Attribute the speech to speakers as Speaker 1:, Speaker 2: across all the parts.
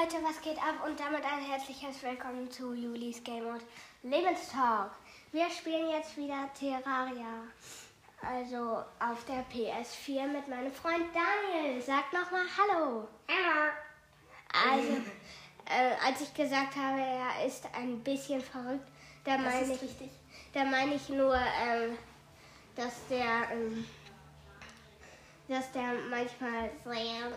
Speaker 1: Leute, was geht ab? Und damit ein herzliches Willkommen zu Julis Game und Lebenstalk. Wir spielen jetzt wieder Terraria. Also auf der PS4 mit meinem Freund Daniel. Sag nochmal Hallo.
Speaker 2: Hallo.
Speaker 1: Also, äh, als ich gesagt habe, er ist ein bisschen verrückt, da meine ich,
Speaker 2: richtig.
Speaker 1: da meine ich nur, ähm, dass der, ähm, dass der manchmal sehr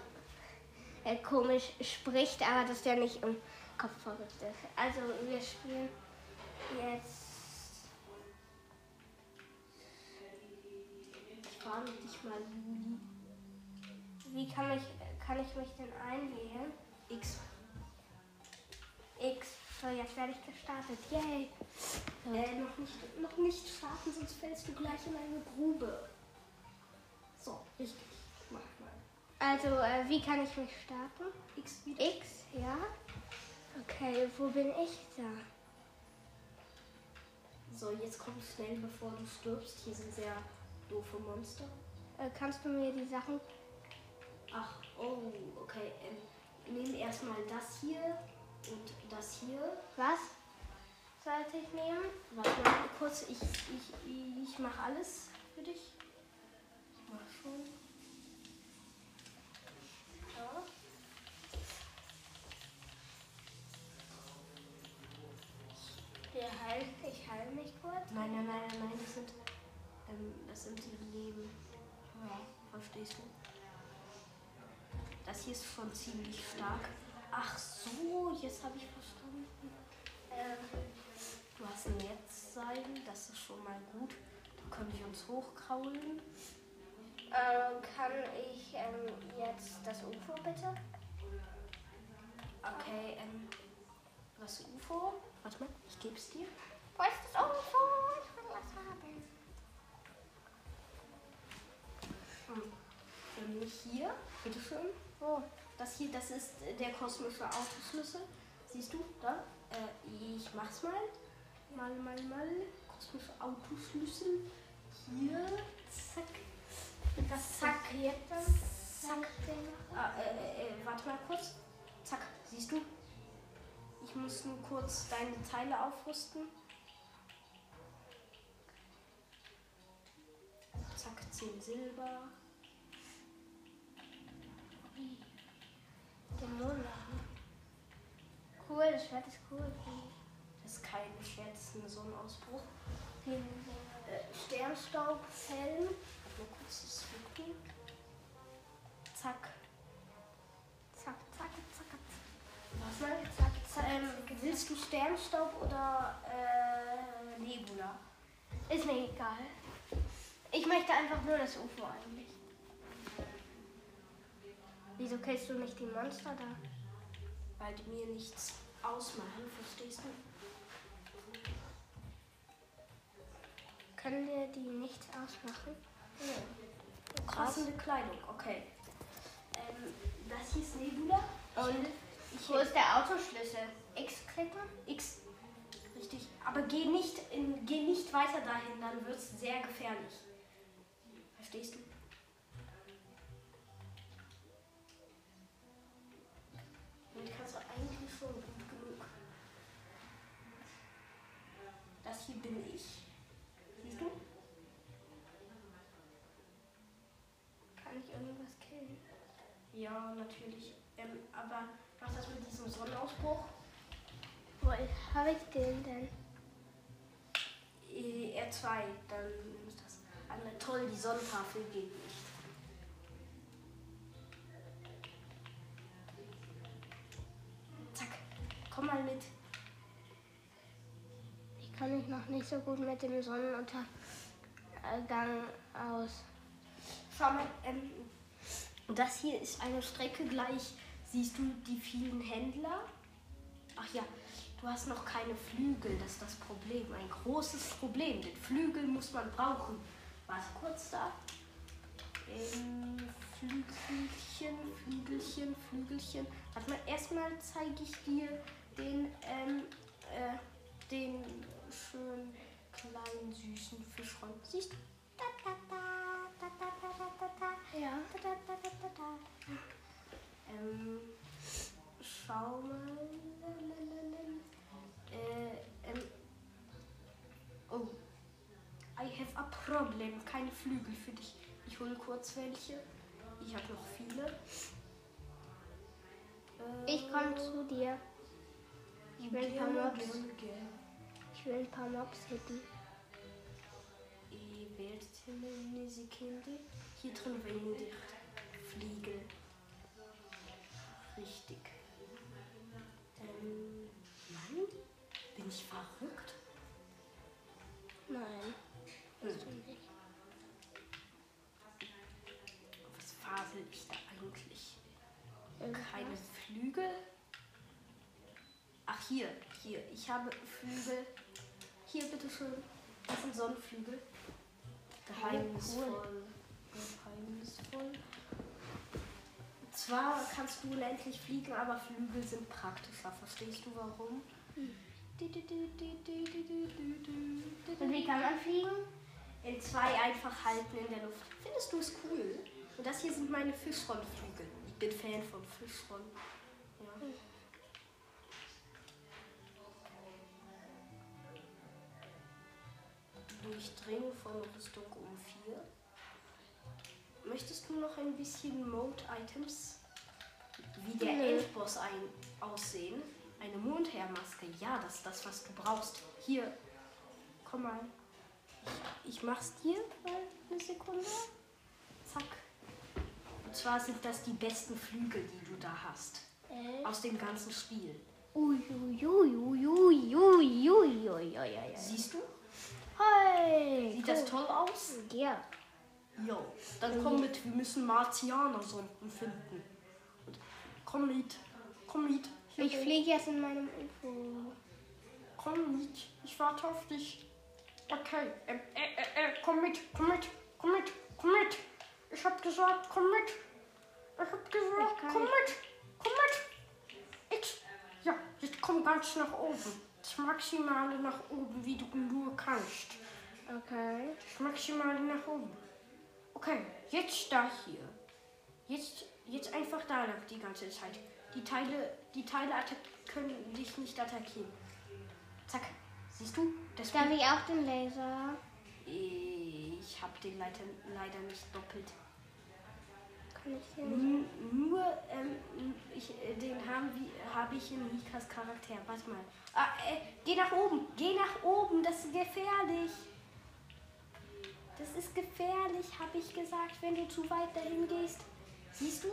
Speaker 1: äh, komisch spricht, aber dass der nicht im Kopf verrückt ist. Also wir spielen jetzt.
Speaker 2: Ich frage dich mal, Juli.
Speaker 1: Wie kann ich, kann ich mich denn einwählen?
Speaker 2: X.
Speaker 1: X. So, jetzt werde ich gestartet. Yay. So.
Speaker 2: Äh, noch nicht, noch nicht starten, sonst fällst du gleich in eine Grube. So, richtig.
Speaker 1: Also, äh, wie kann ich mich starten?
Speaker 2: X wieder.
Speaker 1: X, ja. Okay, wo bin ich da?
Speaker 2: So, jetzt komm schnell, bevor du stirbst. Hier sind sehr doofe Monster.
Speaker 1: Äh, kannst du mir die Sachen.
Speaker 2: Ach, oh, okay. Ähm, nimm erstmal das hier und das hier.
Speaker 1: Was sollte ich nehmen?
Speaker 2: Warte mal kurz, ich, ich, ich mach alles für dich. Ich mach schon. Nein, nein, nein, nein, nein, das sind, ähm, das sind die Leben. Ja, verstehst du? Das hier ist schon ziemlich stark. Ach so, jetzt habe ich verstanden.
Speaker 1: Ähm,
Speaker 2: Du hast ein Netzseil, das ist schon mal gut. Da können wir uns hochkraulen.
Speaker 1: ähm, kann ich ähm, jetzt das UFO bitte?
Speaker 2: Okay, ähm, das UFO. Warte mal, ich gebe es dir.
Speaker 1: Wo ist das UFO?
Speaker 2: Hm. Ähm, hier, bitteschön.
Speaker 1: Wo?
Speaker 2: Das hier, das ist äh, der kosmische Autoschlüssel. Siehst du, da? Äh, ich mach's mal. Mal, mal, mal. Kosmische Autoschlüssel. Hier, zack.
Speaker 1: Das zack dann?
Speaker 2: Zack. Ah, äh, äh, äh, warte mal kurz. Zack, siehst du? Ich muss nur kurz deine Teile aufrüsten. Zack, 10 Silber.
Speaker 1: Dämonenladen. Cool, das Schwert ist cool.
Speaker 2: Das ist kein Schwert, das ist ein Sonnenausbruch.
Speaker 1: Viel
Speaker 2: Äh, Sternstaubfällen. Mal kurz das Rücken. Zack.
Speaker 1: Zack, zack, zack,
Speaker 2: Was mal?
Speaker 1: zack, zack.
Speaker 2: Ähm, willst du Sternstaub oder äh, Nebula?
Speaker 1: Ist mir egal. Ich möchte einfach nur das UFO eigentlich. Wieso killst du nicht die Monster da?
Speaker 2: Weil die mir nichts ausmachen, verstehst du?
Speaker 1: Können dir die nichts ausmachen?
Speaker 2: Passende Kleidung, okay. Ähm, das hier ist Nebula.
Speaker 1: Und
Speaker 2: ich,
Speaker 1: wo ist der Autoschlüssel? X klicken?
Speaker 2: X. Richtig. Aber geh nicht, in, geh nicht weiter dahin, dann wird es sehr gefährlich. Verstehst du? Natürlich. Ähm, aber mach das mit diesem Sonnenausbruch.
Speaker 1: Wo habe ich den denn?
Speaker 2: Äh, R2, dann ist das. Eine toll, die Sonnentafel geht nicht. Zack, komm mal mit.
Speaker 1: Ich kann mich noch nicht so gut mit dem Sonnenuntergang aus.
Speaker 2: Schau mal, ähm, das hier ist eine Strecke gleich. Siehst du die vielen Händler? Ach ja, du hast noch keine Flügel, das ist das Problem. Ein großes Problem. Den Flügel muss man brauchen. Warte kurz da. Ähm, Flügelchen, Flügelchen, Flügelchen. Warte mal, erstmal zeige ich dir den, ähm, äh, den schönen kleinen süßen Fischhund. Siehst du? Da, da, da, Ähm, schau mal. Äh, ähm. Oh. I have a problem. Keine Flügel für dich. Ich hole kurz welche. Ich habe noch viele. Äh,
Speaker 1: Ich komme zu dir. Ich will ein paar Mobs. Ich will ein paar Mobs hitten.
Speaker 2: Ich werde eine Sekunde. Hier drin wehen dich Fliegel. Richtig. Ähm, Mann, bin ich verrückt?
Speaker 1: Nein. Bist du nicht.
Speaker 2: Was fasel ich da eigentlich? Keine Flügel? Ach, hier, hier. Ich habe Flügel. Hier, bitteschön. Das sind Sonnenflügel. Geheimnisvoll. Geheimnisvoll. Zwar kannst du unendlich fliegen, aber Flügel sind praktischer. Verstehst du warum?
Speaker 1: Und wie kann man fliegen?
Speaker 2: In zwei einfach halten in der Luft. Findest du es cool? Und das hier sind meine Fischrollflügel. Ich bin Fan von Fischrollen. Ja. Durchdringen von Rüstung um 4. Möchtest du noch ein bisschen Mode-Items, wie der
Speaker 1: nee.
Speaker 2: Endboss ein, aussehen? Eine Mondherrmaske, ja, das ist das, was du brauchst. Hier, komm mal. Ich, ich mach's dir mal eine Sekunde. Zack. Und zwar sind das die besten Flügel, die du da hast.
Speaker 1: Äh?
Speaker 2: Aus dem ganzen Spiel. Siehst du?
Speaker 1: Hi!
Speaker 2: Sieht cool. das toll aus?
Speaker 1: Ja.
Speaker 2: Jo. Dann komm mit, wir müssen Martianer-Sonden finden. Und komm mit. Komm mit.
Speaker 1: Ich
Speaker 2: rum.
Speaker 1: fliege jetzt in meinem UFO.
Speaker 2: Komm mit. Ich warte auf dich. Okay. Ähm, äh, äh, äh, komm mit. Komm mit. Komm mit. Komm mit. Ich hab gesagt, komm mit. Ich hab gesagt,
Speaker 1: Ich
Speaker 2: komm
Speaker 1: nicht.
Speaker 2: mit. Komm mit. Jetzt. Ja, jetzt komm ganz nach oben. Das Maximale nach oben, wie du nur kannst.
Speaker 1: Okay.
Speaker 2: Das Maximale nach oben. Okay, jetzt da hier. Jetzt, jetzt einfach da lang die ganze Zeit. Die Teile, die Teile können dich nicht attackieren. Zack. Siehst du? Das
Speaker 1: Darf ich auch den Laser?
Speaker 2: ich habe den leider, leider nicht doppelt.
Speaker 1: Kann ich den?
Speaker 2: N nur, ähm, ich, äh, den habe ich in Mikas Charakter. Warte mal. Ah, äh, geh nach oben. Geh nach oben. Das ist gefährlich. Das ist gefährlich, habe ich gesagt, wenn du zu weit dahin gehst. Siehst du?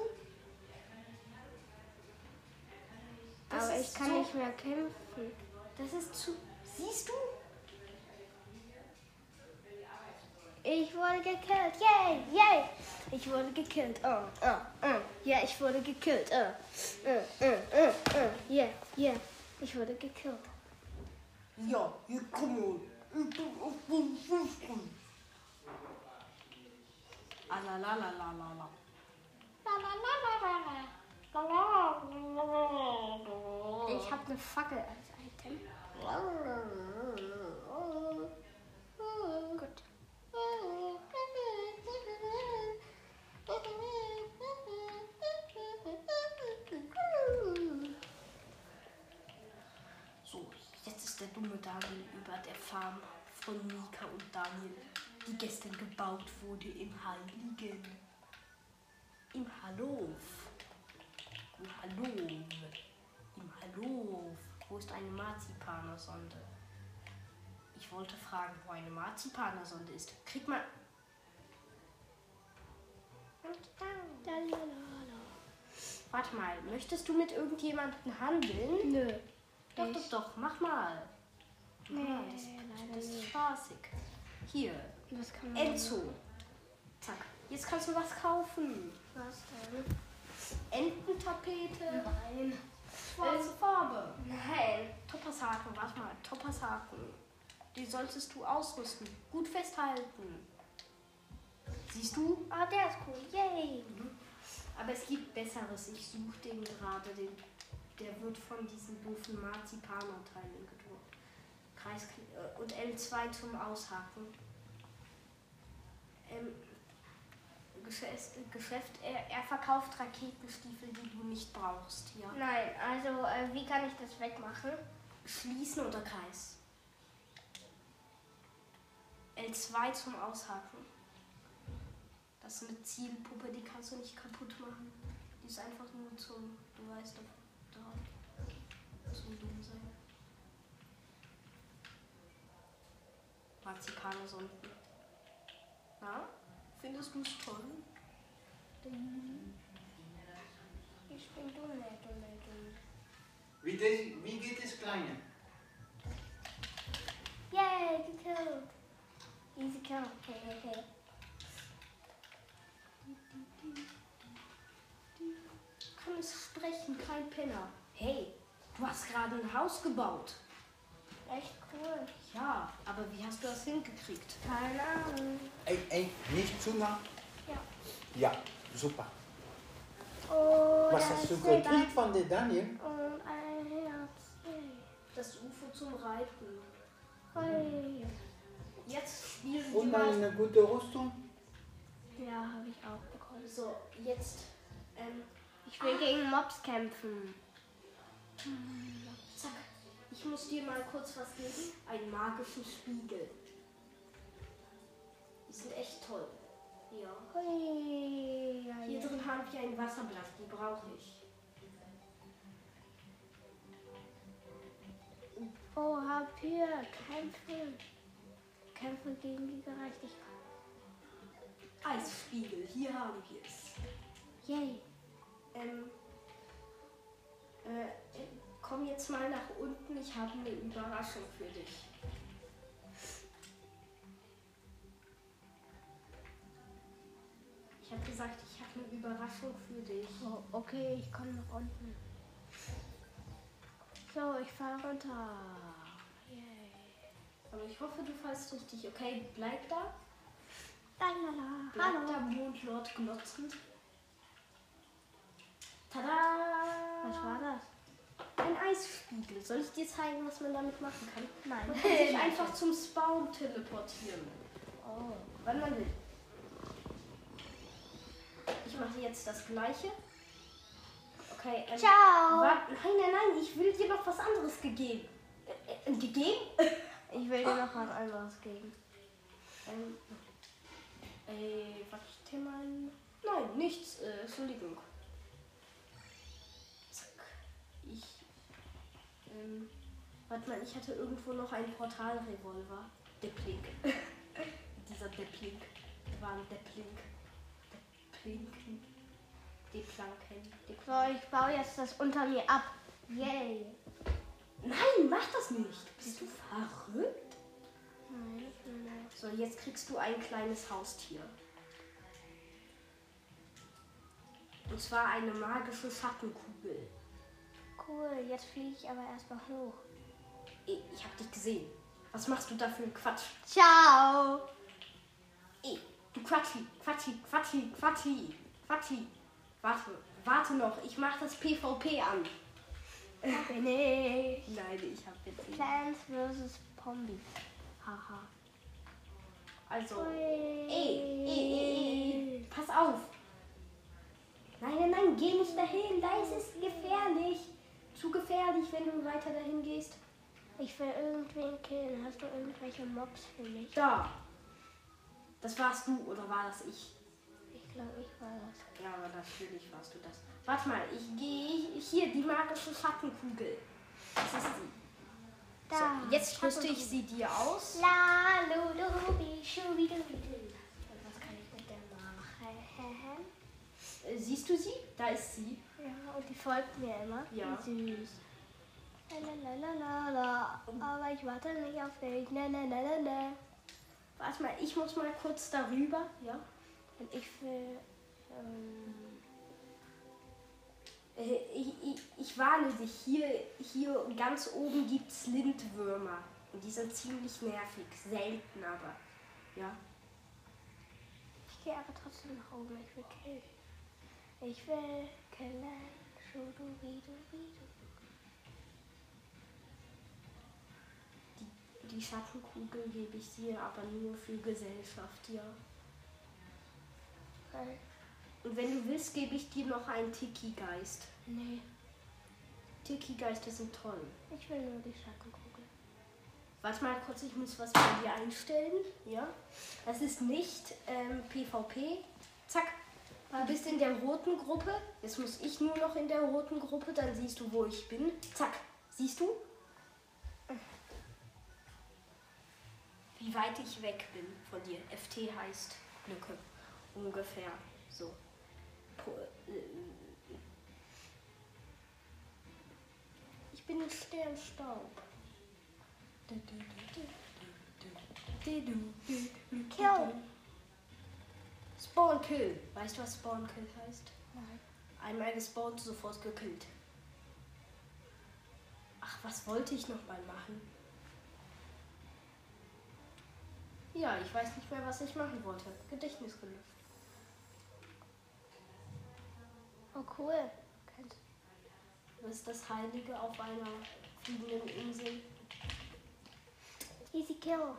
Speaker 2: Das
Speaker 1: Aber
Speaker 2: ist
Speaker 1: ich kann
Speaker 2: so-
Speaker 1: nicht mehr kämpfen.
Speaker 2: Das ist zu. Siehst du?
Speaker 1: Ich wurde gekillt. Yay, yay. Ich wurde gekillt. Oh, oh, oh. Ja, ich wurde gekillt. Oh, oh, oh, oh, oh. Yeah, yeah. Ich wurde gekillt.
Speaker 2: Ja, hier komm mal. Ich bin auf dem Fußball. Alalalalala.
Speaker 1: Ich habe eine Fackel als Item. Gut.
Speaker 2: So, jetzt ist der dumme Daniel über der Farm von Mika und Daniel, die gestern gebaut wurde im Heiligen. Im Hallof. Im Hallof. Im Hallof. Wo ist eine Marzipanersonde? Ich wollte fragen, wo eine Marzipanersonde ist. Krieg mal. Warte mal, möchtest du mit irgendjemandem handeln?
Speaker 1: Nö.
Speaker 2: Doch, doch, doch, mach mal. Mach
Speaker 1: Nee,
Speaker 2: mal, das, das ist spaßig. Hier,
Speaker 1: Das kann man.
Speaker 2: Enzo. Zack. Jetzt kannst du was kaufen.
Speaker 1: Was denn?
Speaker 2: Ententapete.
Speaker 1: Nein.
Speaker 2: Schwarze Farbe.
Speaker 1: Nein.
Speaker 2: Toppershaken, warte mal. Toppershaken. Die solltest du ausrüsten. Gut festhalten. Siehst du?
Speaker 1: Oh, der ist cool. Yay.
Speaker 2: Aber es gibt Besseres. Ich suche den gerade. Den, der wird von diesen doofen Marzipaner-Teilen gedruckt. Kreis äh, und L2 zum Aushaken. Ähm, Geschäft. Geschäft. Er, er verkauft Raketenstiefel, die du nicht brauchst. Ja.
Speaker 1: Nein, also äh, wie kann ich das wegmachen?
Speaker 2: Schließen oder Kreis. L2 zum Aushaken. Das ist eine Zielpuppe, die kannst du nicht kaputt machen. Die ist einfach nur zum, du weißt doch, da, zum dumm sein. Marzipansonden. Na, findest du es toll?
Speaker 1: Ich bin dumm, dumm, dumm.
Speaker 3: Wie, des, wie geht es Kleine?
Speaker 1: Yay, gekillt. Easy kill. Okay, okay.
Speaker 2: Kann es sprechen, kein Penner. Hey, du hast gerade ein Haus gebaut. Aber wie hast du das hingekriegt?
Speaker 1: Keine Ahnung.
Speaker 3: Ey, ey, nicht zu nah.
Speaker 1: Ja.
Speaker 3: Ja, super.
Speaker 1: Oh,
Speaker 3: Was hast du gekriegt von der Daniel?
Speaker 1: Und ein Herz.
Speaker 2: Das UFO zum Reiten.
Speaker 1: Hui.
Speaker 2: Jetzt spielen wir
Speaker 3: Und
Speaker 2: mal.
Speaker 3: eine gute Rüstung?
Speaker 1: Ja, habe ich auch bekommen.
Speaker 2: So, jetzt. Ähm,
Speaker 1: Ich will gegen Mobs kämpfen.
Speaker 2: zack. Ich muss dir mal kurz was geben. Einen magischen Spiegel. Die sind echt toll. Ja.
Speaker 1: Hui. Ja,
Speaker 2: Hier
Speaker 1: ja.
Speaker 2: drin haben wir ein Wasserblatt, die brauche ich.
Speaker 1: Oh, hab hier. Kämpfe. Kämpfe gegen die Gerechtigkeit.
Speaker 2: Eisspiegel, hier haben wir es.
Speaker 1: Yay.
Speaker 2: Ähm, äh, komm jetzt mal nach unten, ich habe eine Überraschung für dich. Ich habe gesagt, ich habe eine Überraschung für dich.
Speaker 1: Oh, okay, ich komme nach unten. So, ich fahre runter. Yay.
Speaker 2: Aber ich hoffe, du fallst richtig. Okay, bleib da.
Speaker 1: Lalala.
Speaker 2: Bleib
Speaker 1: Hallo.
Speaker 2: da, Mondlord glotzend. Tada!
Speaker 1: Was war das?
Speaker 2: Ein Eisspiegel. Soll ich dir zeigen, was man damit machen kann?
Speaker 1: Nein.
Speaker 2: Man kann sich einfach zum Spawn teleportieren.
Speaker 1: Oh.
Speaker 2: Wann man will. Ich mache jetzt das gleiche. Okay, ähm,
Speaker 1: Ciao.
Speaker 2: nein, nein, nein, ich will dir noch was anderes gegeben. Äh, äh, gegeben?
Speaker 1: Ich will dir noch was anderes geben.
Speaker 2: ähm, äh, warte mal. Nein, nichts. Äh, Entschuldigung. Zack. Ich. Ähm, warte mal, ich hatte irgendwo noch einen Portalrevolver. Deplink. Dieser Deplink. War ein Deplink. Deplinken. Deplanken.
Speaker 1: So, ich baue jetzt das unter mir ab. Yay.
Speaker 2: Nein, mach das nicht. Bist du verrückt?
Speaker 1: Nein, nicht.
Speaker 2: So, jetzt kriegst du ein kleines Haustier. Und zwar eine magische Schattenkugel.
Speaker 1: Cool, jetzt fliege ich aber erstmal hoch.
Speaker 2: Ey, ich hab dich gesehen. Was machst du da für einen Quatsch?
Speaker 1: Ciao.
Speaker 2: Ey, du Quatschi, Quatschi, Quatschi, Quatschi, Quatschi. Warte, warte noch. Ich mach das PvP an.
Speaker 1: Bin ich.
Speaker 2: Nein, ich hab jetzt nicht.
Speaker 1: Plants vs. Zombies. Haha.
Speaker 2: Also, ey, ey, ey, pass auf. Nein, nein, nein, geh nicht dahin. Da ist es gefährlich. Zu gefährlich, wenn du weiter dahin gehst.
Speaker 1: Ich will irgendwen killen. Hast du irgendwelche Mobs für mich?
Speaker 2: Da. Das warst du oder war das ich?
Speaker 1: Ich glaube, ich war das.
Speaker 2: Ja, aber natürlich warst du das. Warte mal, ich gehe hier, die magische Schattenkugel. Das ist sie.
Speaker 1: Da.
Speaker 2: So, jetzt rüste ich sie dir aus.
Speaker 1: La, lu, lu, bi, shu, bi, du, bi. Was kann ich mit der machen?
Speaker 2: Äh, Siehst du sie? Da ist sie.
Speaker 1: Ja, und die folgt mir immer.
Speaker 2: Ja.
Speaker 1: Süß. Lalalala. Aber ich warte nicht auf dich. Ne.
Speaker 2: Warte mal, ich muss mal kurz darüber. Ja.
Speaker 1: Und ich will. Ähm,
Speaker 2: Äh, Ich, ich, ich warne dich, hier, hier ganz oben gibt es Lindwürmer. Und die sind ziemlich nervig, selten aber. Ja.
Speaker 1: ich gehe aber trotzdem nach oben. Ich will killen. Ich will killen. Shu, du, bi, du, bi, du.
Speaker 2: Die, die Schattenkugel gebe ich dir aber nur für Gesellschaft, ja.
Speaker 1: Nein.
Speaker 2: Und wenn du willst, gebe ich dir noch einen Tiki-Geist.
Speaker 1: Nee.
Speaker 2: Tiki-Geister sind toll.
Speaker 1: Ich will nur die Schackenkugel.
Speaker 2: Warte mal kurz, ich muss was bei dir einstellen. Ja. Das ist nicht ähm, PvP. Zack. Du bist in der roten Gruppe. Jetzt muss ich nur noch in der roten Gruppe. Dann siehst du, wo ich bin. Zack. Siehst du? Wie weit ich weg bin von dir. FT heißt Lücke. Ungefähr. So. Äh, Ich bin ein Sternstaub.
Speaker 1: Kill.
Speaker 2: Spawn Kill. Weißt du, was Spawn Kill heißt?
Speaker 1: Nein.
Speaker 2: Einmal gespawnt, sofort gekillt. Ach, was wollte ich noch mal machen? Ja, ich weiß nicht mehr, was ich machen wollte. Gedächtnis gelöscht.
Speaker 1: Oh, cool. Kannst-
Speaker 2: Was ist das Heilige auf einer fliegenden Insel?
Speaker 1: Easy kill.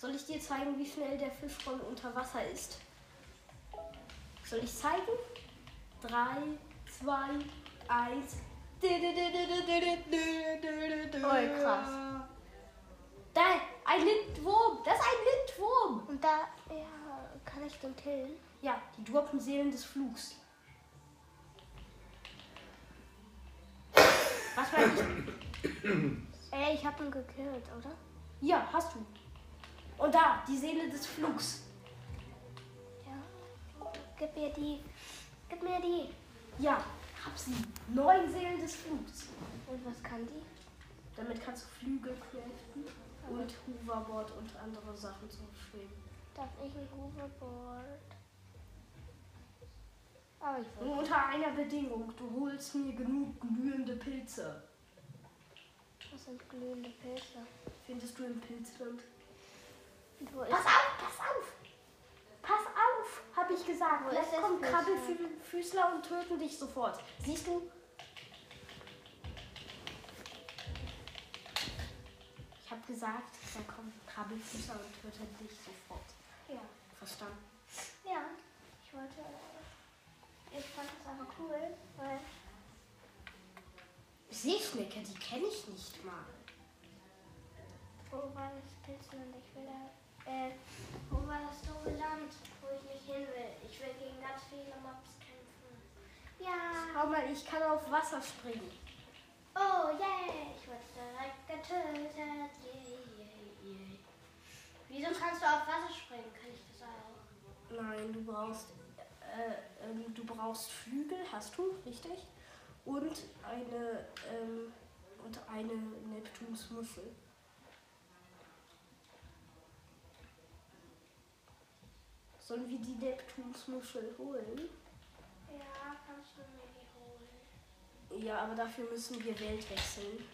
Speaker 2: Soll ich dir zeigen, wie schnell der Fischroll unter Wasser ist? Soll ich zeigen? Drei, zwei, eins.
Speaker 1: Oh, krass.
Speaker 2: Da, ein Lindwurm. Das ist ein Lindwurm.
Speaker 1: Und da, ja, kann ich den killen?
Speaker 2: Ja, die droppen Seelen des Flugs. Was war ich?
Speaker 1: Ey, ich hab ihn gekillt, oder?
Speaker 2: Ja, hast du. Und da, die Seele des Flugs.
Speaker 1: Gib mir die. Gib mir die.
Speaker 2: Ja, hab sie. Neun Seelen des Flugs.
Speaker 1: Und was kann die?
Speaker 2: Damit kannst du Flügel craften und Hoverboard und andere Sachen zum Schweben.
Speaker 1: Darf ich ein Hoverboard? Aber ich will.
Speaker 2: Nur unter einer Bedingung, du holst mir genug glühende Pilze.
Speaker 1: Das sind glühende Pilze.
Speaker 2: Findest du im Pilzland? Pass auf, pass auf! Pass auf, hab ich gesagt.
Speaker 1: Wo
Speaker 2: Jetzt kommen? Krabbelfüßler und töten dich sofort. Siehst du? Ich hab gesagt, da kommen Krabbelfüßler und töten dich sofort.
Speaker 1: Ja.
Speaker 2: Verstanden?
Speaker 1: Ja. Ich wollte. Ich fand das aber cool, weil.
Speaker 2: Seeschnecke, die kenne ich nicht mal.
Speaker 1: Wo war das Pilzland? Ich will da. Äh, wo war das doofe Land, wo ich nicht hin will? Ich will gegen ganz viele Mobs kämpfen. Ja.
Speaker 2: Schau mal, ich kann auf Wasser springen.
Speaker 1: Oh, yay! Ich wurde direkt getötet. Yay, yay, yay. Wieso kannst du auf Wasser springen? Kann ich das auch?
Speaker 2: Nein, du brauchst, äh, ähm, du brauchst Flügel, hast du, richtig? Und eine, ähm, und eine Neptunsmuschel. Sollen wir die Neptunsmuschel holen?
Speaker 1: Ja, kannst du mir die holen?
Speaker 2: Ja, aber dafür müssen wir Welt wechseln.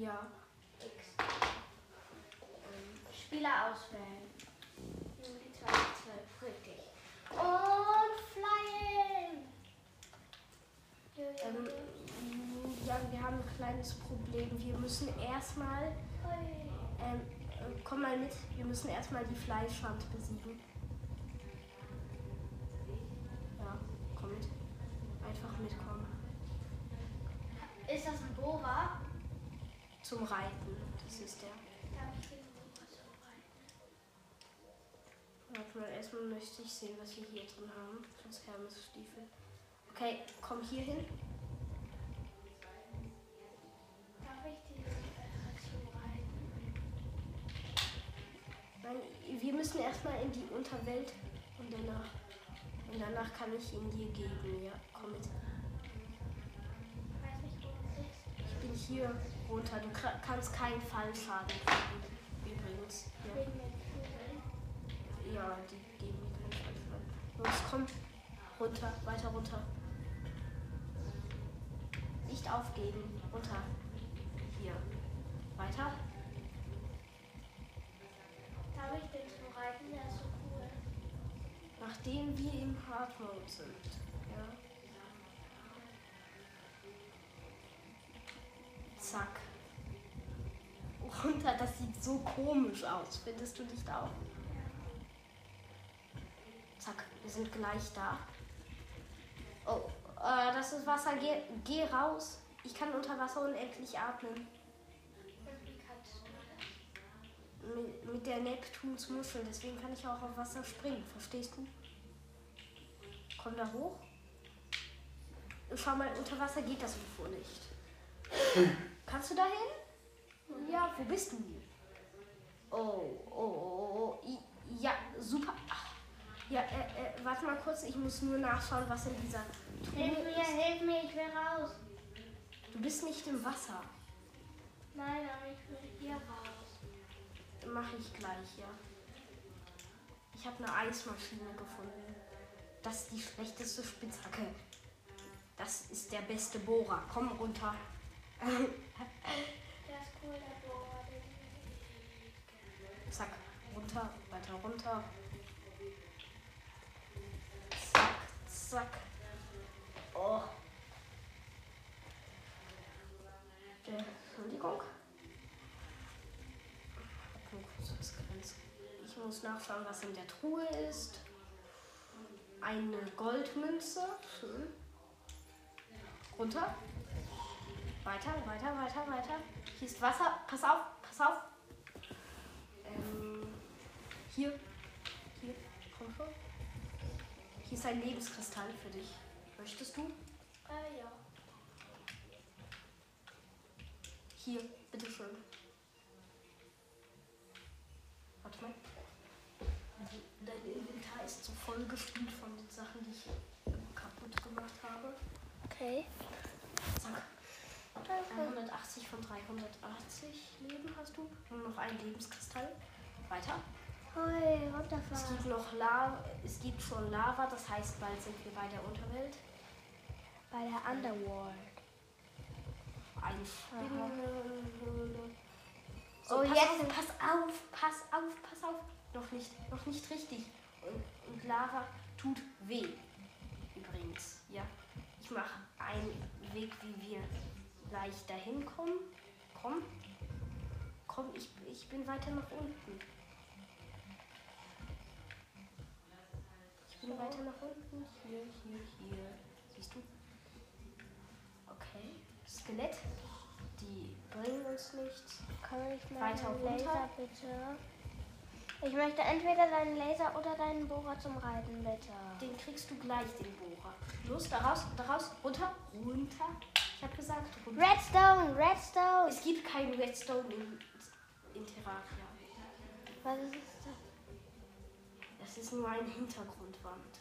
Speaker 2: Ja.
Speaker 1: X. Spieler auswählen. Juli 2012, richtig. Und jo,
Speaker 2: Ähm, ja, wir haben ein kleines Problem. Wir müssen erstmal, ähm, äh, komm mal mit, wir müssen erstmal die Fleischwand besiegen. Ja, komm mit. Einfach mitkommen.
Speaker 1: Ist das ein Bohrer?
Speaker 2: Zum Reiten. Das ist der. Mal, erstmal möchte ich sehen, was wir hier drin haben. Schutz Hermesstiefel. Okay, komm hier hin. Nein, wir müssen erstmal in die Unterwelt und danach. Und danach kann ich ihn dir geben. Ja, komm mit.
Speaker 1: Ich
Speaker 2: bin hier runter. Du kannst keinen Fallschaden kriegen. Übrigens. Ja, ja die geben mir keinen Los, komm. Runter, weiter runter. Nicht aufgeben. Runter. Hier. Weiter.
Speaker 1: Darf ich den zum Reiten? Der ist so cool.
Speaker 2: Nachdem wir im Hard Mode sind. Zack. Runter, das sieht so komisch aus. Findest du nicht auch? Zack, wir sind gleich da. Oh, äh, das ist Wasser. Geh, geh raus. Ich kann unter Wasser unendlich atmen. Mit, mit der Neptuns Muschel. Deswegen kann ich auch auf Wasser springen. Verstehst du? Komm da hoch. Schau mal, unter Wasser geht das UFO nicht. Kannst du da hin? Ja, wo bist du? Oh, oh, oh, oh. Ja, super. Ach. Ja, äh, äh, warte mal kurz. Ich muss nur nachschauen, was in dieser
Speaker 1: Hilf
Speaker 2: Truhe
Speaker 1: mir,
Speaker 2: ist.
Speaker 1: hilf mir, ich will raus.
Speaker 2: Du bist nicht im Wasser.
Speaker 1: Nein, aber ich will hier raus.
Speaker 2: Mache ich gleich, ja. Ich habe eine Eismaschine gefunden. Das ist die schlechteste Spitzhacke. Das ist der beste Bohrer. Komm runter. Zack, runter, weiter runter. Zack, zack. Oh. Entschuldigung. Ich muss nachschauen, was in der Truhe ist. Eine Goldmünze. Schön. Runter. Weiter, weiter, weiter, weiter. Hier ist Wasser. Pass auf, pass auf. Ähm, hier. Hier. Komm schon. Hier ist ein Lebenskristall für dich. Möchtest du?
Speaker 1: Äh, ja.
Speaker 2: Hier, bitteschön. Warte mal. Dein Inventar ist so voll gefüllt von den Sachen, die ich kaputt gemacht habe.
Speaker 1: Okay.
Speaker 2: Zack. 180 von 380 Leben hast du. Nur noch ein Lebenskristall. Weiter. Es
Speaker 1: runterfahren.
Speaker 2: gibt noch Lava. Es gibt schon Lava, das heißt, bald sind wir bei der Unterwelt.
Speaker 1: Bei der Underworld.
Speaker 2: Eine Spinnenhöhle.
Speaker 1: Oh,
Speaker 2: pass
Speaker 1: jetzt-
Speaker 2: auf, pass auf, pass auf, pass auf. Noch nicht, noch nicht richtig. Und, und Lava tut weh. Übrigens, ja. Ich mache einen Weg, wie wir gleich dahin kommen. Komm. Komm, ich, ich bin weiter nach unten. Ich bin weiter nach unten. Hier, hier, hier. Siehst du? Okay. Skelett. Die bringen uns nichts.
Speaker 1: Kann ich mal
Speaker 2: Weiter runter.
Speaker 1: Laser bitte? Ich möchte entweder deinen Laser oder deinen Bohrer zum Reiten, bitte.
Speaker 2: Den kriegst du gleich, den Bohrer. Los, da raus, da raus, runter, runter. Habe gesagt, runter.
Speaker 1: Redstone, Redstone.
Speaker 2: Es gibt kein Redstone in, in Terraria.
Speaker 1: Was ist das?
Speaker 2: Das ist nur eine Hintergrundwand.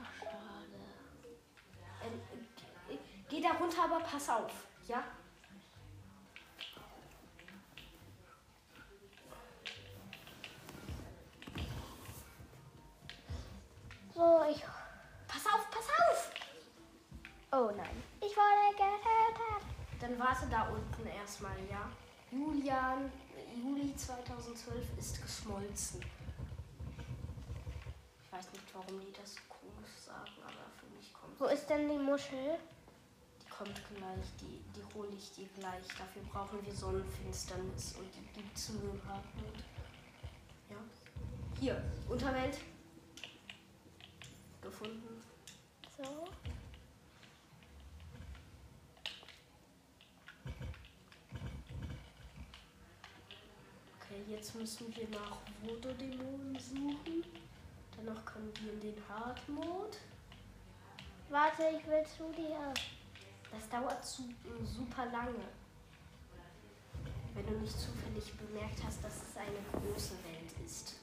Speaker 1: Ach, schade.
Speaker 2: Ähm, äh, geh da runter, aber pass auf, ja?
Speaker 1: So, ich.
Speaker 2: Pass auf, pass auf!
Speaker 1: Oh nein. Ich wurde getötet.
Speaker 2: Dann warte da unten erstmal, ja? Julian, Juli 2012 ist geschmolzen. Ich weiß nicht, warum die das so komisch sagen, aber für mich kommt
Speaker 1: Wo ist denn die Muschel?
Speaker 2: Die kommt gleich, die, die hole ich dir gleich. Dafür brauchen wir Sonnenfinsternis und die gibt's nur im Hardmode. Ja. Hier, Unterwelt. Gefunden.
Speaker 1: So.
Speaker 2: Okay, jetzt müssen wir nach Voodoo-Dämonen suchen. Danach können wir in den Hard-Mode.
Speaker 1: Warte, ich will zu dir.
Speaker 2: Das dauert zu, äh, super lange. Wenn du nicht zufällig bemerkt hast, dass es eine große Welt ist.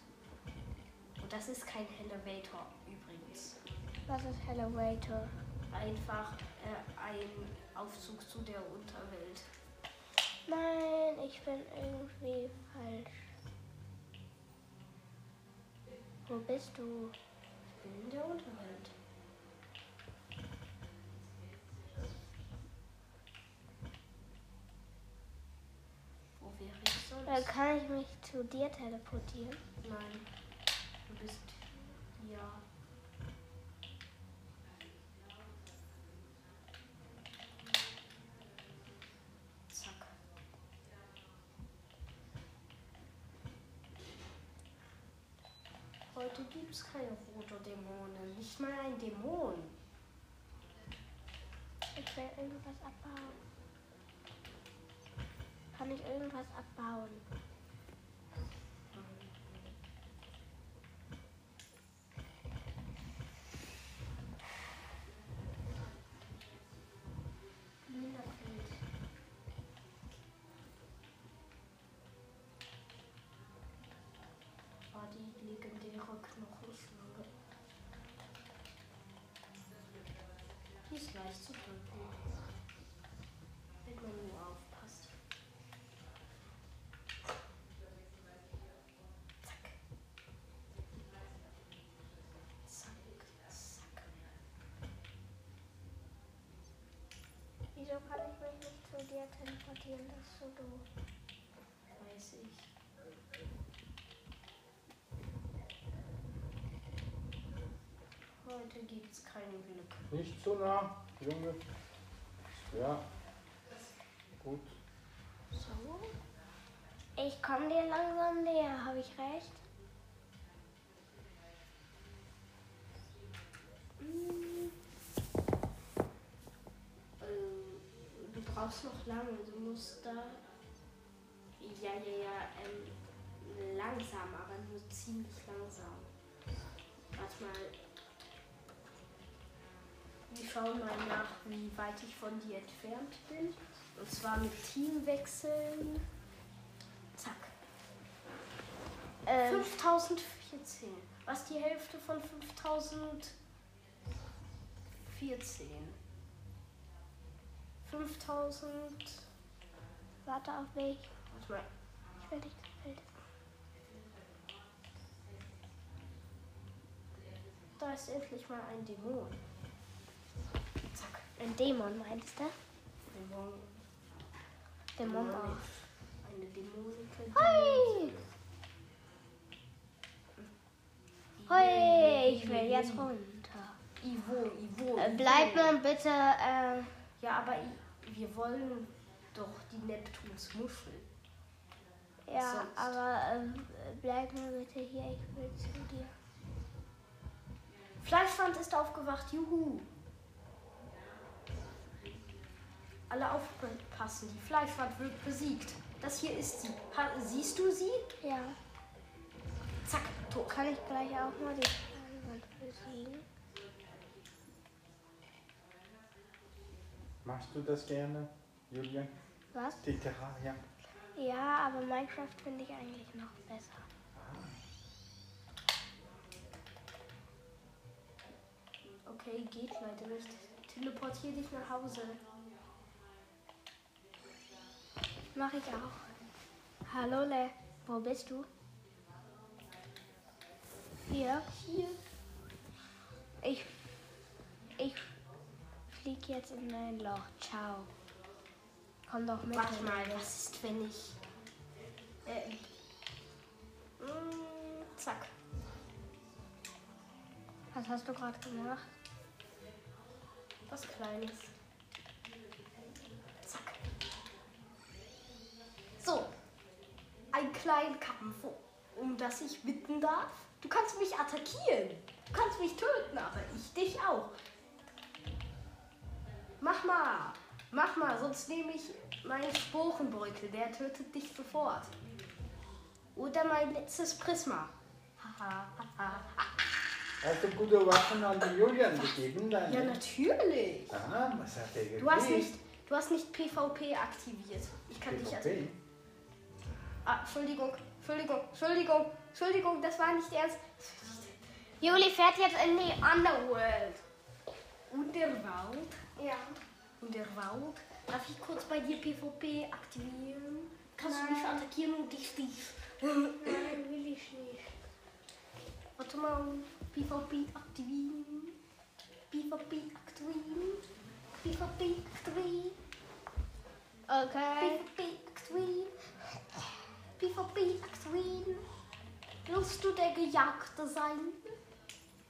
Speaker 2: Und das ist kein Elevator übrigens.
Speaker 1: Was ist Elevator?
Speaker 2: Einfach äh, ein Aufzug zu der Unterwelt.
Speaker 1: Nein, ich bin irgendwie falsch. Wo bist du?
Speaker 2: Ich bin in der
Speaker 1: Unterwelt. Wo wäre ich sonst? Oder kann ich mich zu dir teleportieren?
Speaker 2: Nein. Du bist ja. Heute gibt es keine Roto-Dämonen. Nicht mal ein Dämon.
Speaker 1: Ich will irgendwas abbauen. Kann ich irgendwas abbauen? Wieso kann ich mich nicht zu dir teleportieren? Das ist so doof.
Speaker 2: Weiß ich. Heute gibt's kein Glück.
Speaker 3: Nicht zu nah, Junge. Ja. Gut.
Speaker 1: So. Ich komme dir langsam näher, habe ich recht?
Speaker 2: Mm. Ähm, Du brauchst noch lange. Du musst da. Ja, ja, ja. Ähm, langsam, aber nur ziemlich langsam. Warte mal. Wir schauen mal nach, wie weit ich von dir entfernt bin. Und zwar mit Teamwechseln. Zack.
Speaker 1: Ähm,
Speaker 2: 5014. Was die Hälfte von 5014? 5000.
Speaker 1: warte auf mich.
Speaker 2: Warte mal.
Speaker 1: Ich will dich Feld.
Speaker 2: Da ist endlich mal ein Dämon. Zack.
Speaker 1: Ein Dämon, meintest du?
Speaker 2: Dämon.
Speaker 1: Dämon auch.
Speaker 2: Eine Dämonin.
Speaker 1: Hui! Hui, ich will jetzt runter.
Speaker 2: Ivo, Ivo.
Speaker 1: Äh, bleib mal bitte, äh,
Speaker 2: Ja, aber wir wollen doch die Neptuns Muschel.
Speaker 1: ja,
Speaker 2: Sonst.
Speaker 1: aber ähm, bleib mal bitte hier, ich will zu dir.
Speaker 2: Fleischwand ist aufgewacht, juhu. Alle aufpassen, die Fleischwand wird besiegt. Das hier ist sie. Ha, siehst du sie?
Speaker 1: Ja.
Speaker 2: Zack, tot.
Speaker 1: Kann ich gleich auch mal die Steinwand besiegen?
Speaker 3: Machst du das gerne, Julian?
Speaker 1: Was?
Speaker 3: Die Terraria?
Speaker 1: Ja, aber Minecraft finde ich eigentlich noch besser.
Speaker 2: Okay, geht leider nicht. Teleportier dich nach Hause.
Speaker 1: Mach ich auch. Hallo, Le. Wo bist du? Hier.
Speaker 2: Hier.
Speaker 1: Ich. Ich flieg jetzt in dein Loch. Ciao. Komm doch mit.
Speaker 2: Warte mal, was ist, wenn ich. Äh, mm, zack.
Speaker 1: Was hast du gerade gemacht?
Speaker 2: Was Kleines. Zack. So. Ein kleiner Kampf, um das ich bitten darf. Du kannst mich attackieren. Du kannst mich töten, aber ich dich auch. Mach mal. Mach mal, sonst nehme ich meinen Sporenbeutel. Der tötet dich sofort. Oder mein letztes Prisma. Haha, haha.
Speaker 3: Hast du gute Waffen an die Julian gegeben? Dann?
Speaker 2: Ja, natürlich.
Speaker 3: Ah, was hat er gekriegt?
Speaker 2: Du hast nicht, du hast nicht PvP aktiviert. Ich kann dich attackieren.
Speaker 3: PvP?
Speaker 2: Ah, Entschuldigung, Entschuldigung, Entschuldigung, Entschuldigung, das war nicht ernst.
Speaker 1: Juli fährt jetzt in die Underworld.
Speaker 2: Unterwald,
Speaker 1: Ja.
Speaker 2: Unterwald. Darf ich kurz bei dir PvP aktivieren? Kannst du mich
Speaker 1: Nein.
Speaker 2: attackieren und ich dich?
Speaker 1: Nein, will ich nicht.
Speaker 2: Warte mal, PvP aktivieren. PvP aktivieren. PvP aktivieren.
Speaker 1: Okay.
Speaker 2: PvP aktivieren. PvP PvP-Aktuell. Willst du der Gejagte sein?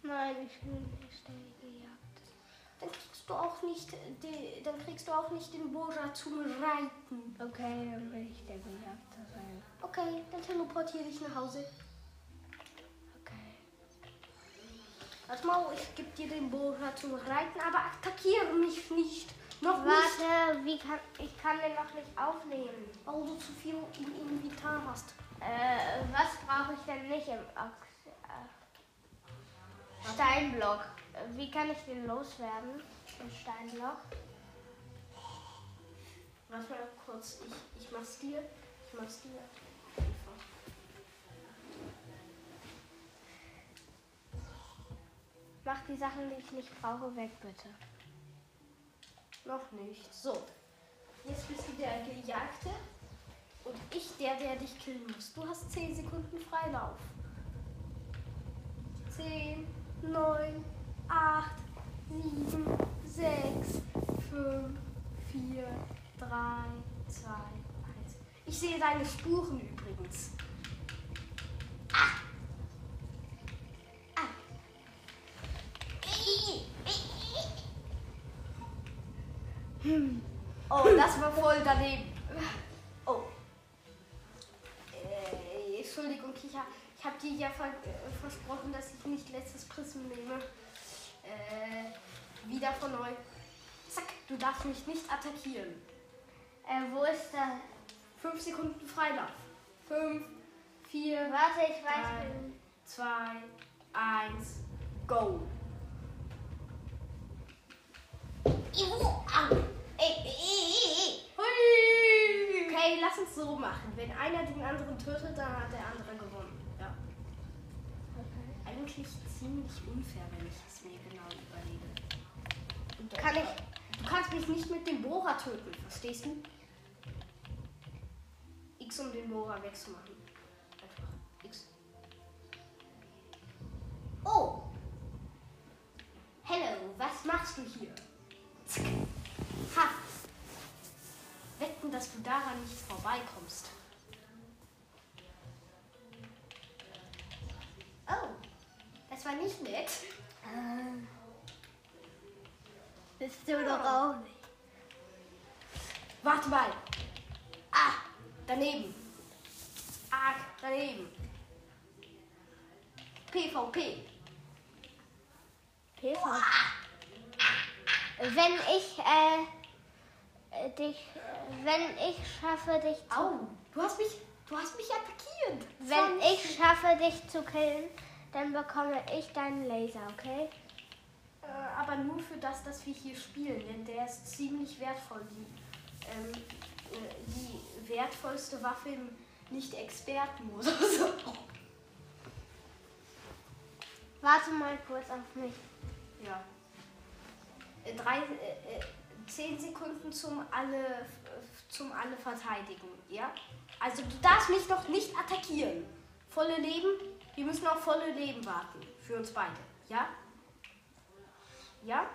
Speaker 1: Nein, ich will nicht der Gejagte.
Speaker 2: Kriegst du auch nicht, die, dann kriegst du auch nicht den Boja zum Reiten.
Speaker 1: Okay, dann will ich der Gejagte sein.
Speaker 2: Okay, dann teleportiere dich nach Hause.
Speaker 1: Okay.
Speaker 2: Warte mal, ich gebe dir den Boja zum Reiten, aber attackiere mich nicht. Noch nicht.
Speaker 1: Warte, wie kann ich kann den noch nicht aufnehmen?
Speaker 2: Weil du zu viel im Inventar hast.
Speaker 1: Äh, was brauche ich denn nicht im Ox äh, Steinblock? Wie kann ich den loswerden? Den Steinblock?
Speaker 2: Warte mal kurz, ich, ich mach's dir. Ich mach's dir. Einfach.
Speaker 1: Mach die Sachen, die ich nicht brauche, weg, bitte.
Speaker 2: Noch nicht. So. Jetzt bist du der Gejagte und ich der, der dich killen muss. Du hast 10 Sekunden Freilauf. 10, 9, 8, 7, 6, 5, 4, 3, 2, 1. Ich sehe deine Spuren übrigens. Oh, das war voll daneben. Oh. Äh, Entschuldigung, ich habe ich hab dir ja ver äh, versprochen, dass ich nicht letztes Prism nehme. Äh, wieder von neu. Zack, du darfst mich nicht attackieren.
Speaker 1: Äh, wo ist der?
Speaker 2: Fünf Sekunden Freilauf. Fünf, vier,
Speaker 1: Warte, ich weiß.
Speaker 2: Drei. zwei, eins, go. Okay, lass uns so machen. Wenn einer den anderen tötet, dann hat der andere gewonnen. Eigentlich ziemlich unfair, wenn ich es mir genau überlege.
Speaker 1: Kann ich-
Speaker 2: Du kannst mich nicht mit dem Bohrer töten, verstehst du? X, um den Bohrer wegzumachen. Einfach X. Oh! Hello, was machst du hier? Zack. Ha! Wetten, dass du daran nicht vorbeikommst. Nicht nett.
Speaker 1: Bist du doch auch nicht.
Speaker 2: Warte mal. Ah, daneben. Ah, daneben. PvP.
Speaker 1: PvP. Wenn ich äh, äh, dich, äh, wenn ich schaffe dich zu,
Speaker 2: Au, du hast mich, du hast mich attackiert.
Speaker 1: wenn ich schaffe dich zu killen, dann bekomme ich deinen Laser, okay?
Speaker 2: Äh, aber nur für das, dass wir hier spielen, denn der ist ziemlich wertvoll. Die, ähm, äh, die wertvollste Waffe im Nicht-Experten-Modus.
Speaker 1: Warte mal kurz auf mich.
Speaker 2: Ja. Äh, Drei, äh, äh, zehn Sekunden zum alle, zum alle verteidigen, ja? Also du darfst mich doch nicht attackieren. Volle Leben, wir müssen auf volle Leben warten. Für uns beide, ja? Ja?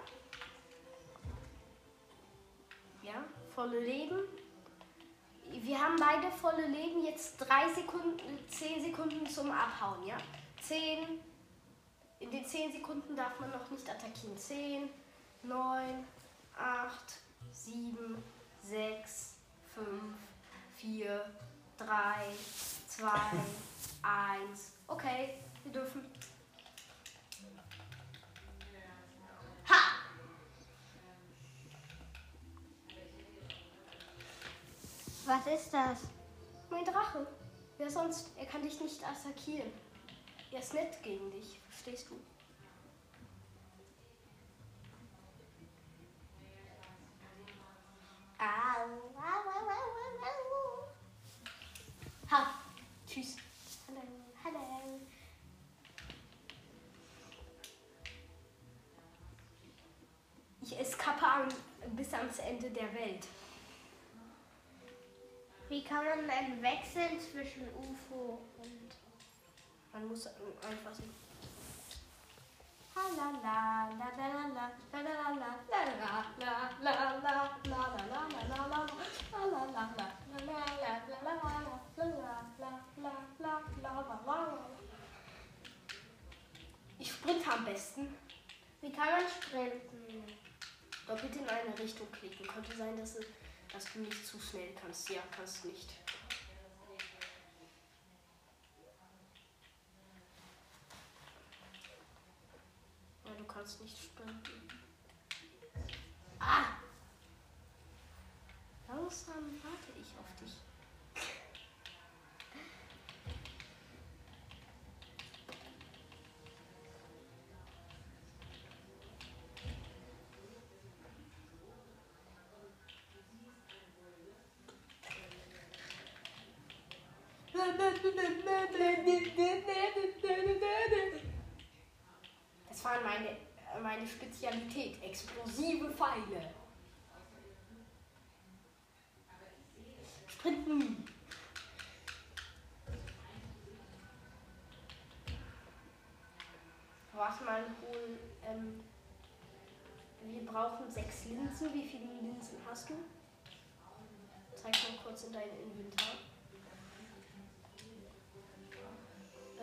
Speaker 2: Ja, volle Leben. Wir haben beide volle Leben. Jetzt drei Sekunden, zehn Sekunden zum Abhauen, ja? Zehn, in den 10 Sekunden darf man noch nicht attackieren. 10, 9, 8, 7, 6, 5, 4, 3, 2, 1. Okay, wir dürfen. Ha!
Speaker 1: Was ist das?
Speaker 2: Mein Drache. Wer sonst? Er kann dich nicht attackieren. Er ist nett gegen dich, verstehst du? ans Ende der Welt.
Speaker 1: Wie kann man denn wechseln zwischen UFO und.
Speaker 2: Man muss einfach so. Ich sprinte am besten.
Speaker 1: Wie kann man sprinten?
Speaker 2: Doppelt in eine Richtung klicken. Könnte sein, dass, du- dass du nicht zu schnell kannst. Ja, kannst nicht. Das war meine, meine Spezialität. Explosive Pfeile. Sprinten. Warte mal, hol. Ähm, wir brauchen sechs Linsen. Wie viele Linsen hast du? Zeig mal kurz in dein Inventar.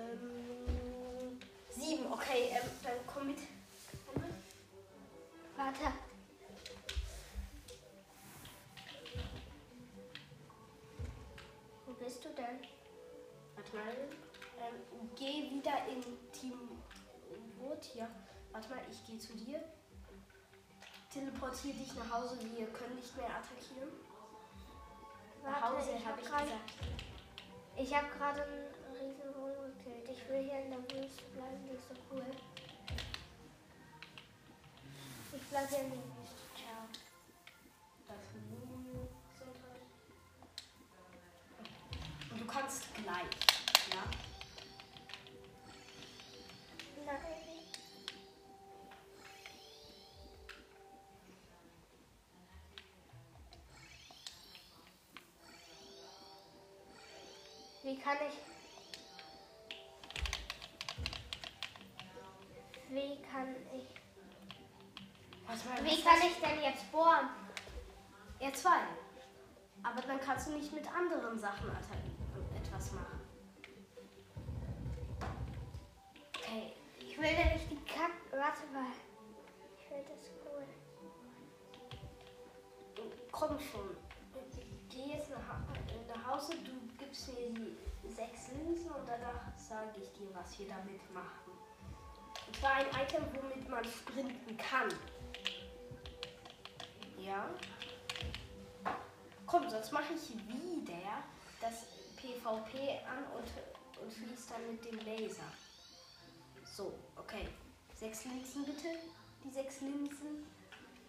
Speaker 2: Ähm, sieben, okay, ähm, dann komm mit.
Speaker 1: Warte. Wo bist du denn?
Speaker 2: Warte mal. Ähm, geh wieder in Team Wood hier. Warte mal, ich gehe zu dir. Teleportier dich nach Hause, wir können nicht mehr attackieren. Nach
Speaker 1: Warte,
Speaker 2: Hause,
Speaker 1: ich
Speaker 2: habe
Speaker 1: hab
Speaker 2: ich gesagt.
Speaker 1: Ich habe gerade Gekillt. Ich will hier in der Wüste bleiben, die ist so cool. Ich bleibe hier in der Wüste. Ciao.
Speaker 2: Und du kannst gleich, ja?
Speaker 1: Nein. Wie kann ich. Wie kann ich denn jetzt bohren?
Speaker 2: Ja, zwei. Aber dann kannst du nicht mit anderen Sachen etwas machen.
Speaker 1: Okay. Ich will nämlich die Kack. Warte mal. Ich will das cool.
Speaker 2: Komm schon. Geh jetzt nach, nach Hause, du gibst mir die sechs Linsen und danach sage ich dir, was wir damit machen. Und zwar ein Item, womit man sprinten kann. Ja? Komm, sonst mache ich wieder das PvP an und, und schließe dann mit dem Laser. So, okay. Sechs Linsen bitte. Die sechs Linsen.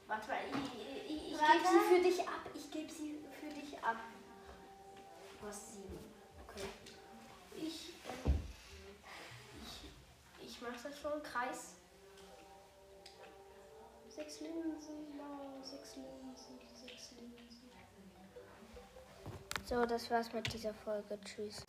Speaker 2: Warte mal, ich, ich, ich gebe sie für dich ab. Ich gebe sie für dich ab. Du hast sieben. Okay. Ich, äh, ich, ich mache das schon. Kreis. Sechs Linsen, no, sechs Linsen, sechs Linsen.
Speaker 1: So, das war's mit dieser Folge. Tschüss.